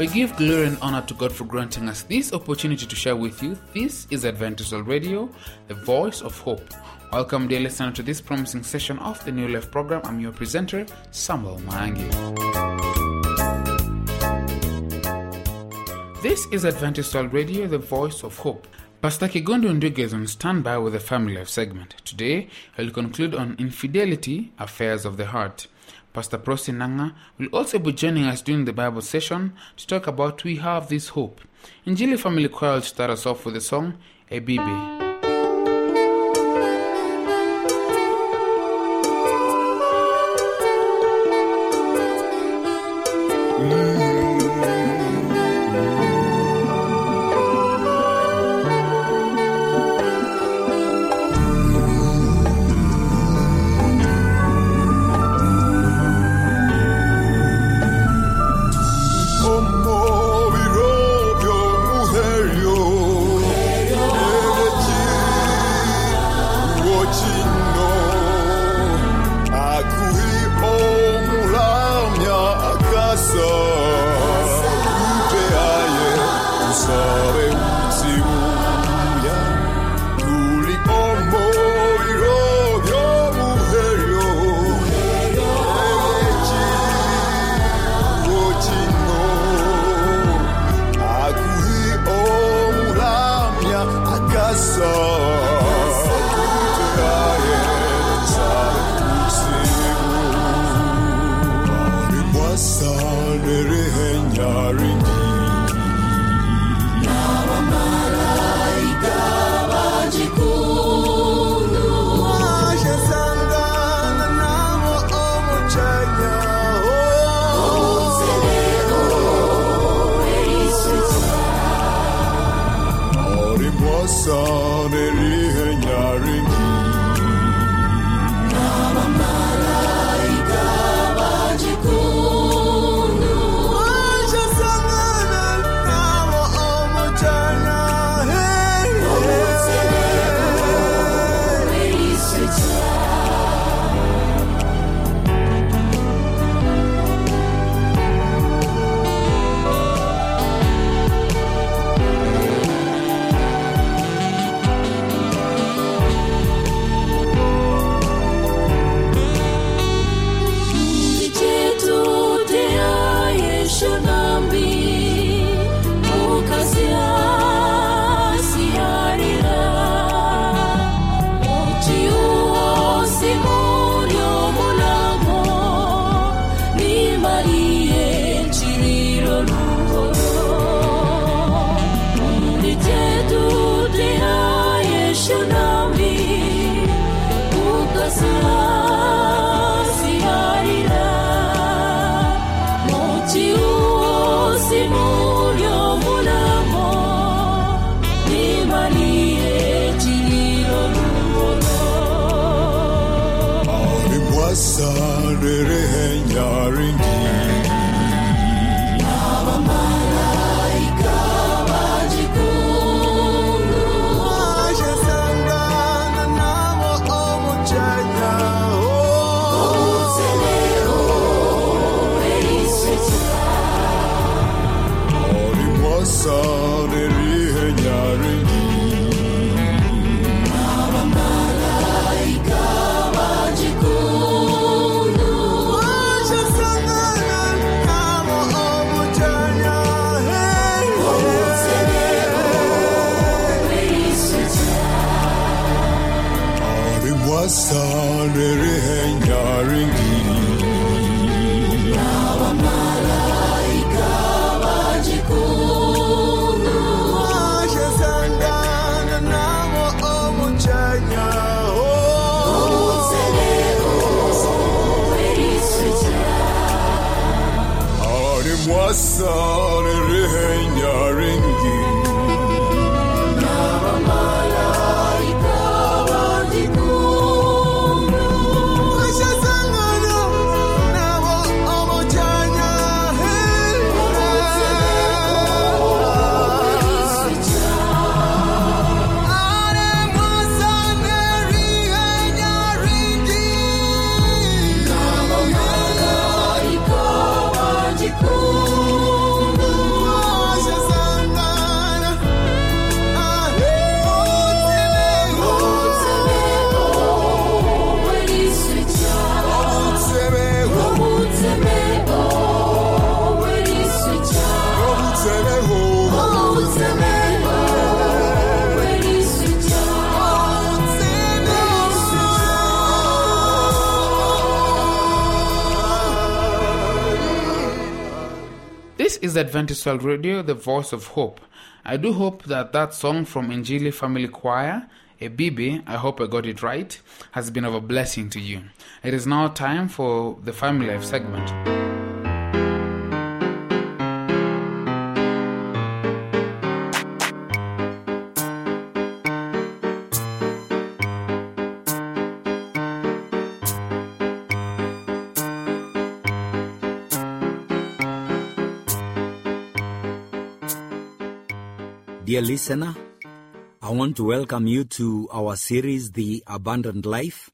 We give glory and honor to God for granting us this opportunity to share with you. This is Adventist Radio, the voice of hope. Welcome, dear listener, to this promising session of the New Life program. I'm your presenter, Samuel Mangi. This is Adventist Radio, the voice of hope. Pastor Kigondo Nduge is on standby with the Family Life segment. Today, he'll conclude on infidelity, affairs of the heart. Pastor Prosi Nanga will also be joining us during the Bible session to talk about We Have This Hope. Injili Family Choir will start us off with the song Ebibe. starring Ooh. Is Adventist World Radio, the voice of hope. I do hope that that song from Injili Family Choir, Ebibi, I hope I got it right, has been of a blessing to you. It is now time for the Family Life segment. Dear listener, I want to welcome you to our series, The Abundant Life,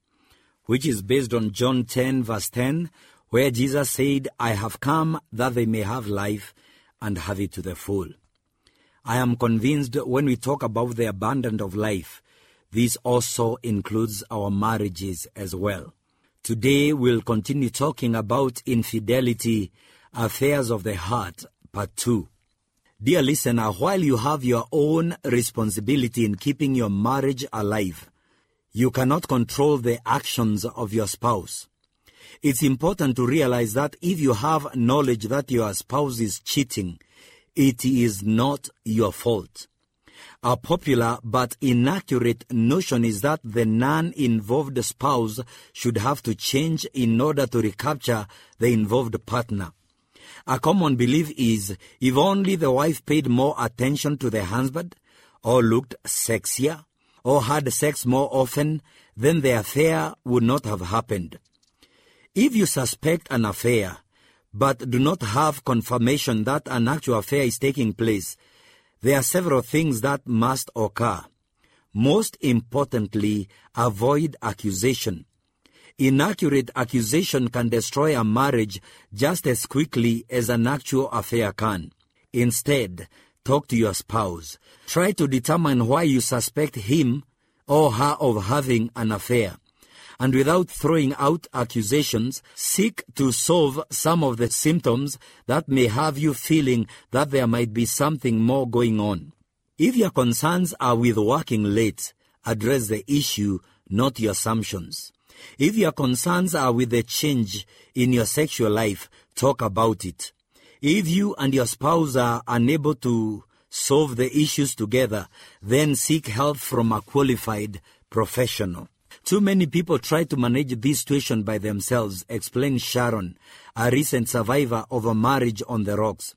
which is based on John 10, verse 10, where Jesus said, I have come that they may have life and have it to the full. I am convinced when we talk about the abundance of life, this also includes our marriages as well. Today we'll continue talking about infidelity, affairs of the heart, part 2. Dear listener, while you have your own responsibility in keeping your marriage alive, you cannot control the actions of your spouse. It's important to realize that if you have knowledge that your spouse is cheating, it is not your fault. A popular but inaccurate notion is that the non involved spouse should have to change in order to recapture the involved partner. A common belief is if only the wife paid more attention to the husband, or looked sexier, or had sex more often, then the affair would not have happened. If you suspect an affair, but do not have confirmation that an actual affair is taking place, there are several things that must occur. Most importantly, avoid accusation. Inaccurate accusation can destroy a marriage just as quickly as an actual affair can. Instead, talk to your spouse. Try to determine why you suspect him or her of having an affair. And without throwing out accusations, seek to solve some of the symptoms that may have you feeling that there might be something more going on. If your concerns are with working late, address the issue, not your assumptions. If your concerns are with the change in your sexual life, talk about it. If you and your spouse are unable to solve the issues together, then seek help from a qualified professional. Too many people try to manage this situation by themselves, explains Sharon, a recent survivor of a marriage on the rocks.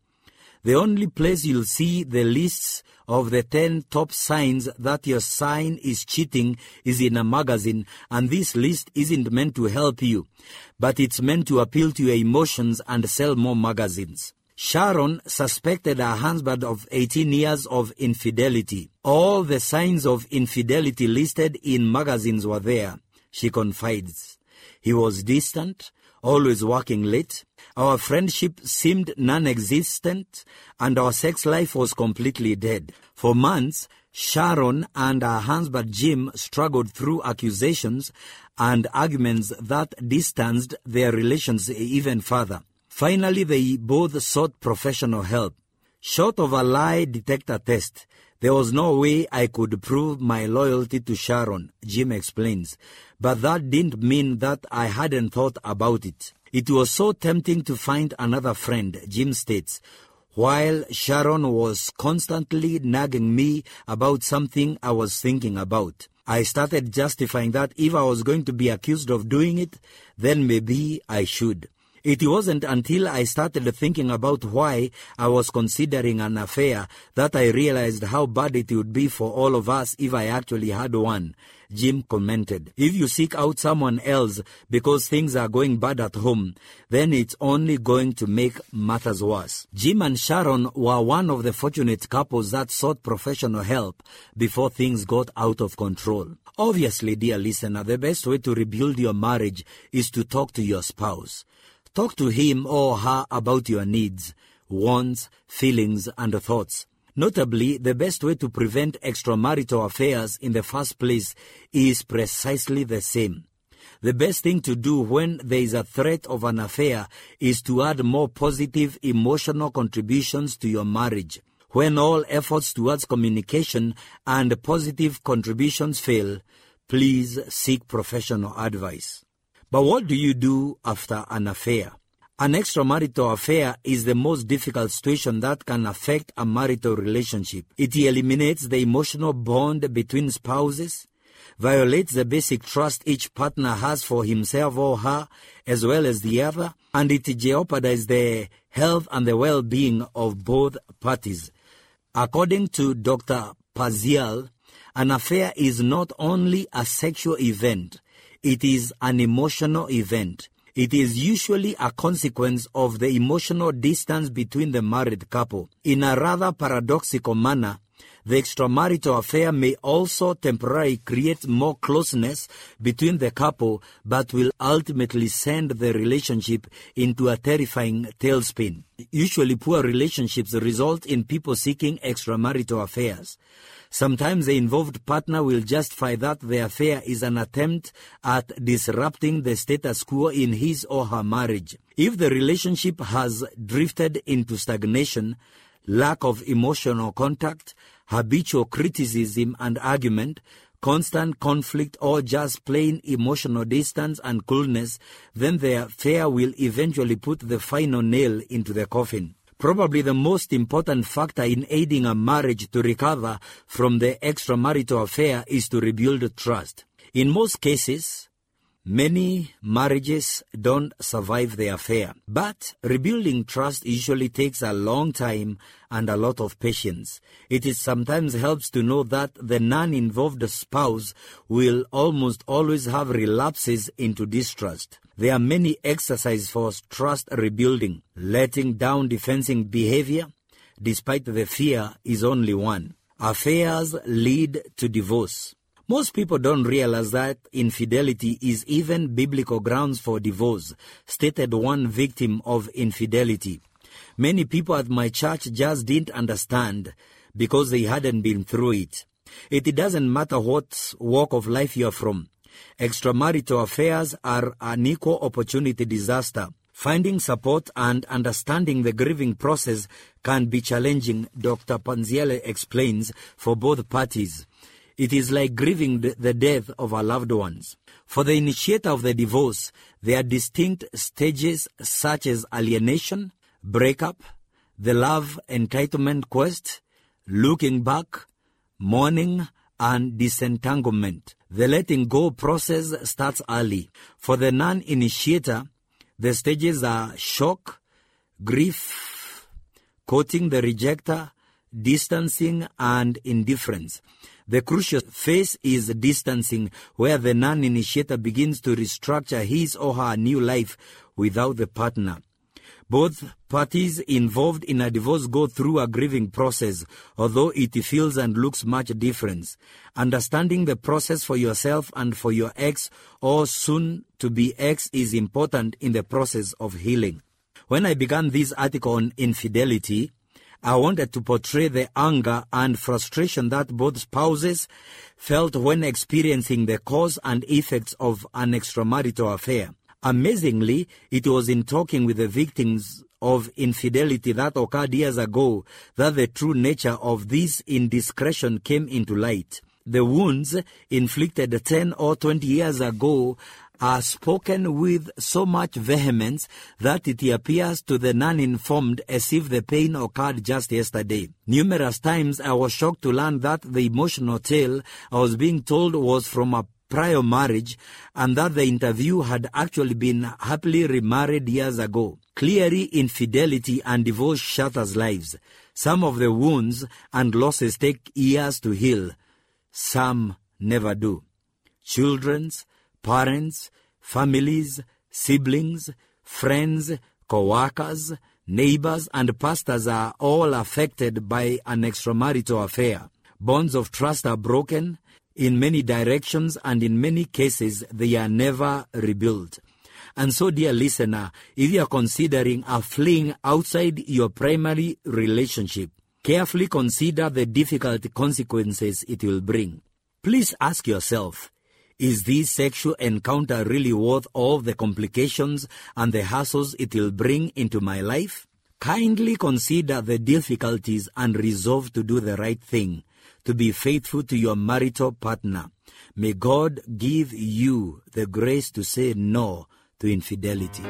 The only place you'll see the lists of the 10 top signs that your sign is cheating is in a magazine, and this list isn't meant to help you, but it's meant to appeal to your emotions and sell more magazines. Sharon suspected her husband of 18 years of infidelity. All the signs of infidelity listed in magazines were there, she confides. He was distant, always working late. Our friendship seemed non existent, and our sex life was completely dead. For months, Sharon and her husband Jim struggled through accusations and arguments that distanced their relations even further. Finally, they both sought professional help. Short of a lie detector test, there was no way I could prove my loyalty to Sharon, Jim explains. But that didn't mean that I hadn't thought about it. It was so tempting to find another friend, Jim states, while Sharon was constantly nagging me about something I was thinking about. I started justifying that if I was going to be accused of doing it, then maybe I should. It wasn't until I started thinking about why I was considering an affair that I realized how bad it would be for all of us if I actually had one. Jim commented. If you seek out someone else because things are going bad at home, then it's only going to make matters worse. Jim and Sharon were one of the fortunate couples that sought professional help before things got out of control. Obviously, dear listener, the best way to rebuild your marriage is to talk to your spouse. Talk to him or her about your needs, wants, feelings, and thoughts. Notably, the best way to prevent extramarital affairs in the first place is precisely the same. The best thing to do when there is a threat of an affair is to add more positive emotional contributions to your marriage. When all efforts towards communication and positive contributions fail, please seek professional advice. But what do you do after an affair? An extramarital affair is the most difficult situation that can affect a marital relationship. It eliminates the emotional bond between spouses, violates the basic trust each partner has for himself or her as well as the other, and it jeopardizes the health and the well-being of both parties. According to Dr. Pazial, an affair is not only a sexual event, it is an emotional event. It is usually a consequence of the emotional distance between the married couple. In a rather paradoxical manner, the extramarital affair may also temporarily create more closeness between the couple, but will ultimately send the relationship into a terrifying tailspin. Usually, poor relationships result in people seeking extramarital affairs. Sometimes the involved partner will justify that the affair is an attempt at disrupting the status quo in his or her marriage. If the relationship has drifted into stagnation, lack of emotional contact, habitual criticism and argument, constant conflict, or just plain emotional distance and coolness, then the affair will eventually put the final nail into the coffin. Probably the most important factor in aiding a marriage to recover from the extramarital affair is to rebuild trust. In most cases, many marriages don't survive the affair, but rebuilding trust usually takes a long time and a lot of patience. It is sometimes helps to know that the non-involved spouse will almost always have relapses into distrust. There are many exercises for trust rebuilding. Letting down defensive behavior, despite the fear, is only one. Affairs lead to divorce. Most people don't realize that infidelity is even biblical grounds for divorce, stated one victim of infidelity. Many people at my church just didn't understand because they hadn't been through it. It doesn't matter what walk of life you're from. Extramarital affairs are an equal opportunity disaster. Finding support and understanding the grieving process can be challenging, Dr. Panziele explains, for both parties. It is like grieving the death of our loved ones. For the initiator of the divorce, there are distinct stages such as alienation, breakup, the love entitlement quest, looking back, mourning, and disentanglement. The letting go process starts early. For the non initiator, the stages are shock, grief, courting the rejecter, distancing, and indifference. The crucial phase is distancing, where the non initiator begins to restructure his or her new life without the partner. Both parties involved in a divorce go through a grieving process, although it feels and looks much different. Understanding the process for yourself and for your ex or soon to be ex is important in the process of healing. When I began this article on infidelity, I wanted to portray the anger and frustration that both spouses felt when experiencing the cause and effects of an extramarital affair. Amazingly, it was in talking with the victims of infidelity that occurred years ago that the true nature of this indiscretion came into light. The wounds inflicted 10 or 20 years ago are spoken with so much vehemence that it appears to the non-informed as if the pain occurred just yesterday. Numerous times I was shocked to learn that the emotional tale I was being told was from a prior marriage and that the interview had actually been happily remarried years ago. Clearly, infidelity and divorce shatters lives. Some of the wounds and losses take years to heal. Some never do. Children's, parents, families, siblings, friends, co-workers, neighbors, and pastors are all affected by an extramarital affair. Bonds of trust are broken, in many directions, and in many cases, they are never rebuilt. And so, dear listener, if you are considering a fling outside your primary relationship, carefully consider the difficult consequences it will bring. Please ask yourself, is this sexual encounter really worth all the complications and the hassles it will bring into my life? Kindly consider the difficulties and resolve to do the right thing to be faithful to your marital partner. May God give you the grace to say no to infidelity.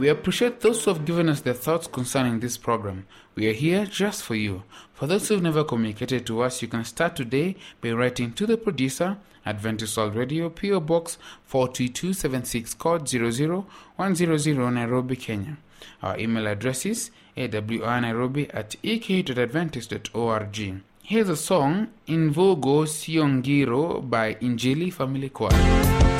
We appreciate those who have given us their thoughts concerning this program. We are here just for you. For those who've never communicated to us, you can start today by writing to the producer, Adventist World Radio, PO Box 42276, code 00100, Nairobi, Kenya. Our email address is awrnairobi at ek.adventist.org. Here's a song, Invogo Siongiro by Injili Family Choir.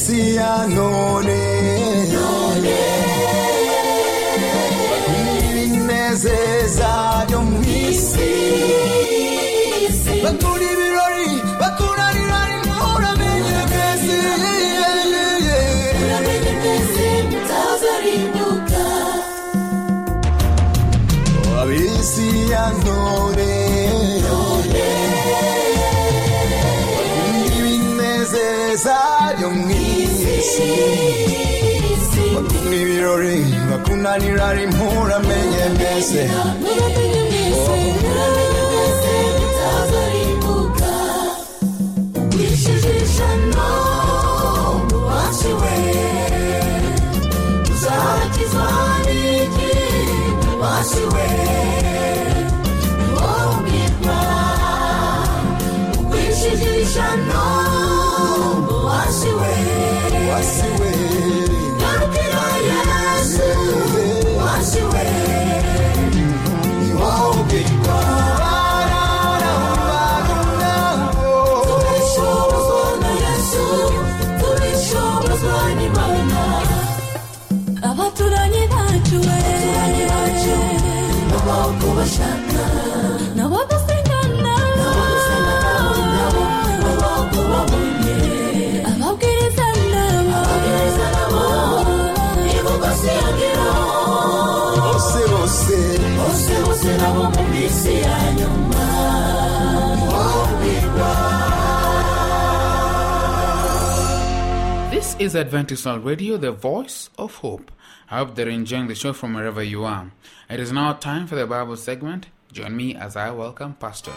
wasiwe ni wowe isi bakunda ibirori bakunanira imuramenye mwese uramenye mwese uramenye mwese mutazarimbuka wishijisha no wasiwe uzakizwa n'iki wasiwe bose bose bose nabo mu minsi ya is Adventist Radio, the voice of hope. I hope that you're enjoying the show from wherever you are. It is now time for the Bible segment. Join me as I welcome Pastor.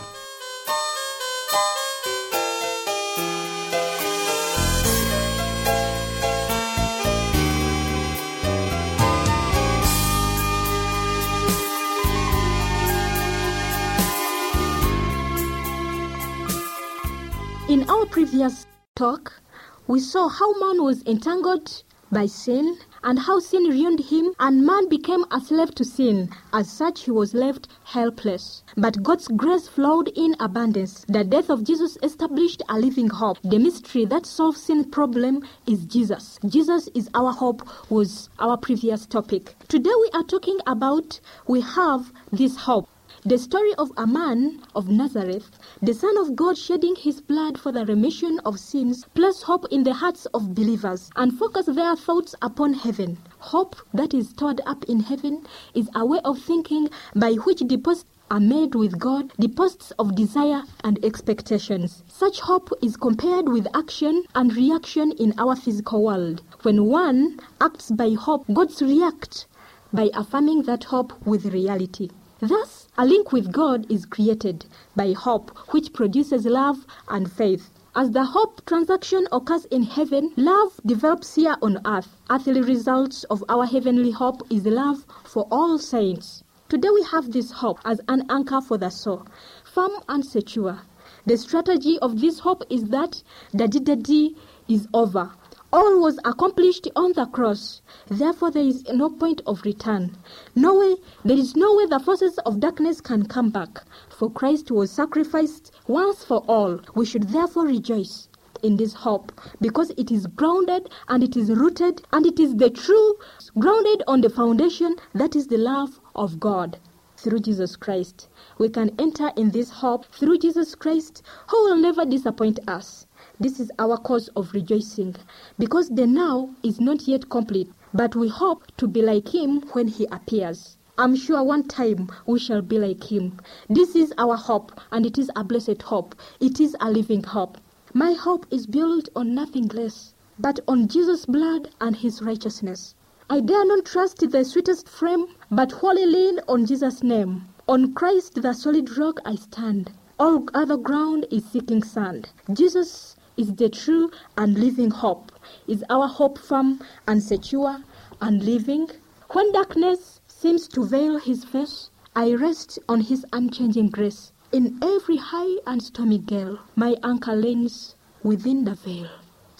In our previous talk, we saw how man was entangled by sin and how sin ruined him, and man became a slave to sin. As such, he was left helpless. But God's grace flowed in abundance. The death of Jesus established a living hope. The mystery that solves sin problem is Jesus. Jesus is our hope was our previous topic. Today we are talking about we have this hope. The story of a man of Nazareth, the Son of God shedding his blood for the remission of sins, place hope in the hearts of believers and focus their thoughts upon heaven. Hope that is stored up in heaven is a way of thinking by which deposits are made with God, deposits of desire and expectations. Such hope is compared with action and reaction in our physical world. When one acts by hope, God's react by affirming that hope with reality. Thus, a link with God is created by hope, which produces love and faith. As the hope transaction occurs in heaven, love develops here on earth. Earthly results of our heavenly hope is love for all saints. Today we have this hope as an anchor for the soul, firm and secure. The strategy of this hope is that the deed is over. All was accomplished on the cross. Therefore, there is no point of return. No way, there is no way the forces of darkness can come back. For Christ was sacrificed once for all. We should therefore rejoice in this hope because it is grounded and it is rooted and it is the true, grounded on the foundation that is the love of God through Jesus Christ. We can enter in this hope through Jesus Christ, who will never disappoint us. This is our cause of rejoicing because the now is not yet complete, but we hope to be like Him when He appears. I'm sure one time we shall be like Him. This is our hope, and it is a blessed hope. It is a living hope. My hope is built on nothing less but on Jesus' blood and His righteousness. I dare not trust the sweetest frame, but wholly lean on Jesus' name. On Christ, the solid rock, I stand. All other ground is sinking sand. Jesus is the true and living hope. Is our hope firm and secure and living? When darkness seems to veil his face, I rest on his unchanging grace. In every high and stormy gale, my anchor leans within the veil.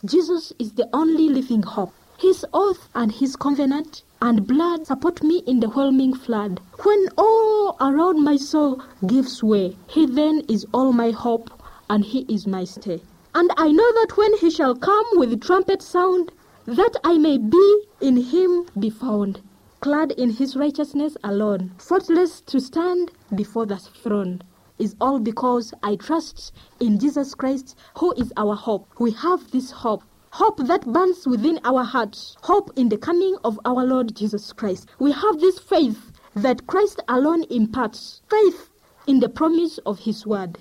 Jesus is the only living hope. His oath and his covenant and blood support me in the whelming flood. When all around my soul gives way, he then is all my hope and he is my stay. And I know that when he shall come with trumpet sound, that I may be in him be found, clad in his righteousness alone, faultless to stand before the throne. Is all because I trust in Jesus Christ, who is our hope. We have this hope hope that burns within our hearts, hope in the coming of our Lord Jesus Christ. We have this faith that Christ alone imparts, faith in the promise of His word.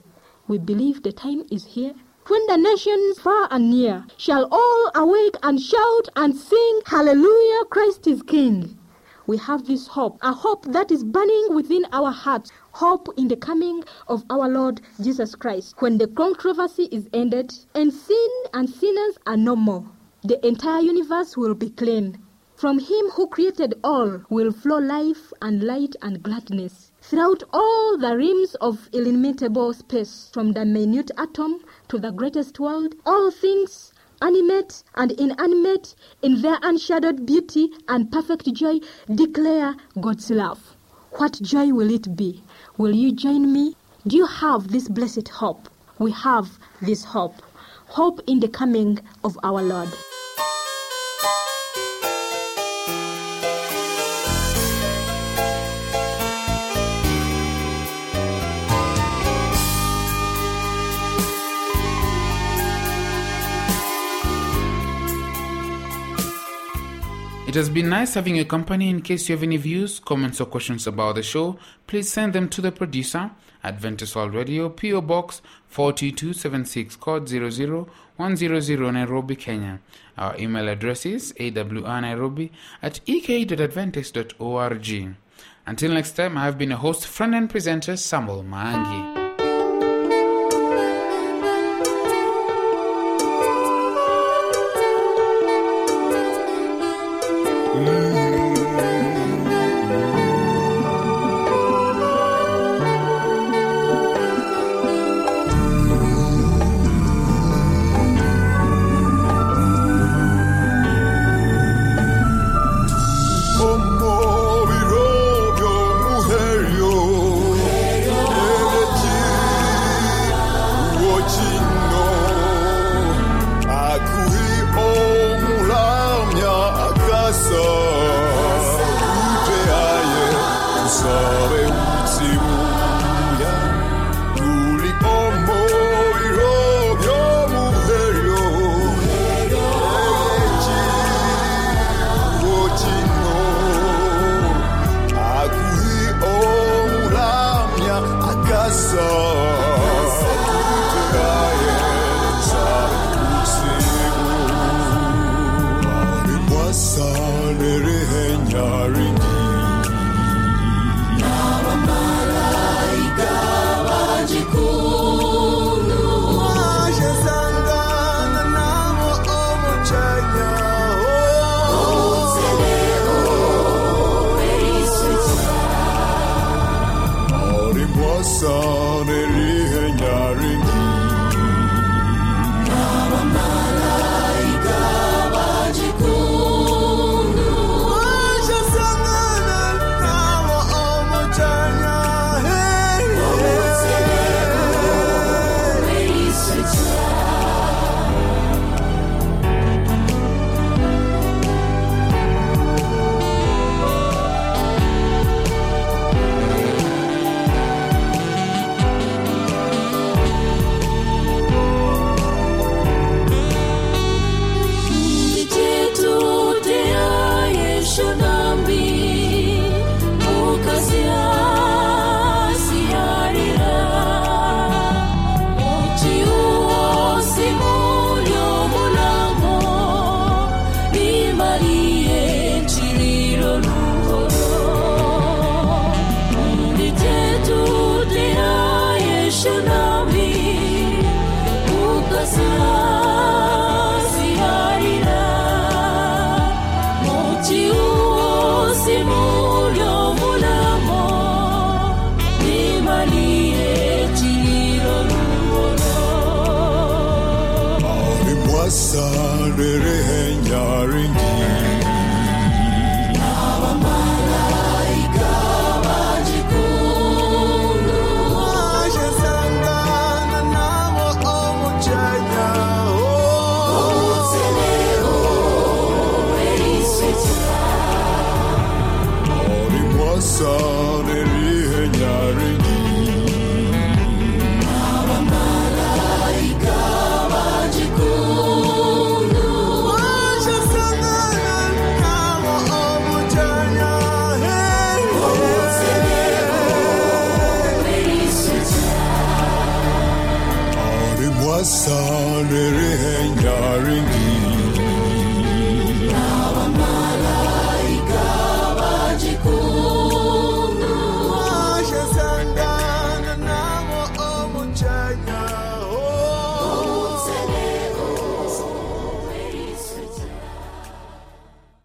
We believe the time is here when the nations far and near shall all awake and shout and sing, Hallelujah, Christ is King. We have this hope, a hope that is burning within our hearts, hope in the coming of our Lord Jesus Christ. When the controversy is ended and sin and sinners are no more, the entire universe will be clean. From Him who created all will flow life and light and gladness. Throughout all the realms of illimitable space, from the minute atom to the greatest world, all things animate and inanimate, in their unshadowed beauty and perfect joy, declare God's love. What joy will it be? Will you join me? Do you have this blessed hope? We have this hope. Hope in the coming of our Lord. It has been nice having your company. In case you have any views, comments, or questions about the show, please send them to the producer, Adventist World Radio, PO Box 42276, code 00100, Nairobi, Kenya. Our email address is awrnairobi at ek.adventist.org. Until next time, I have been a host, friend, and presenter, Samuel Maangi.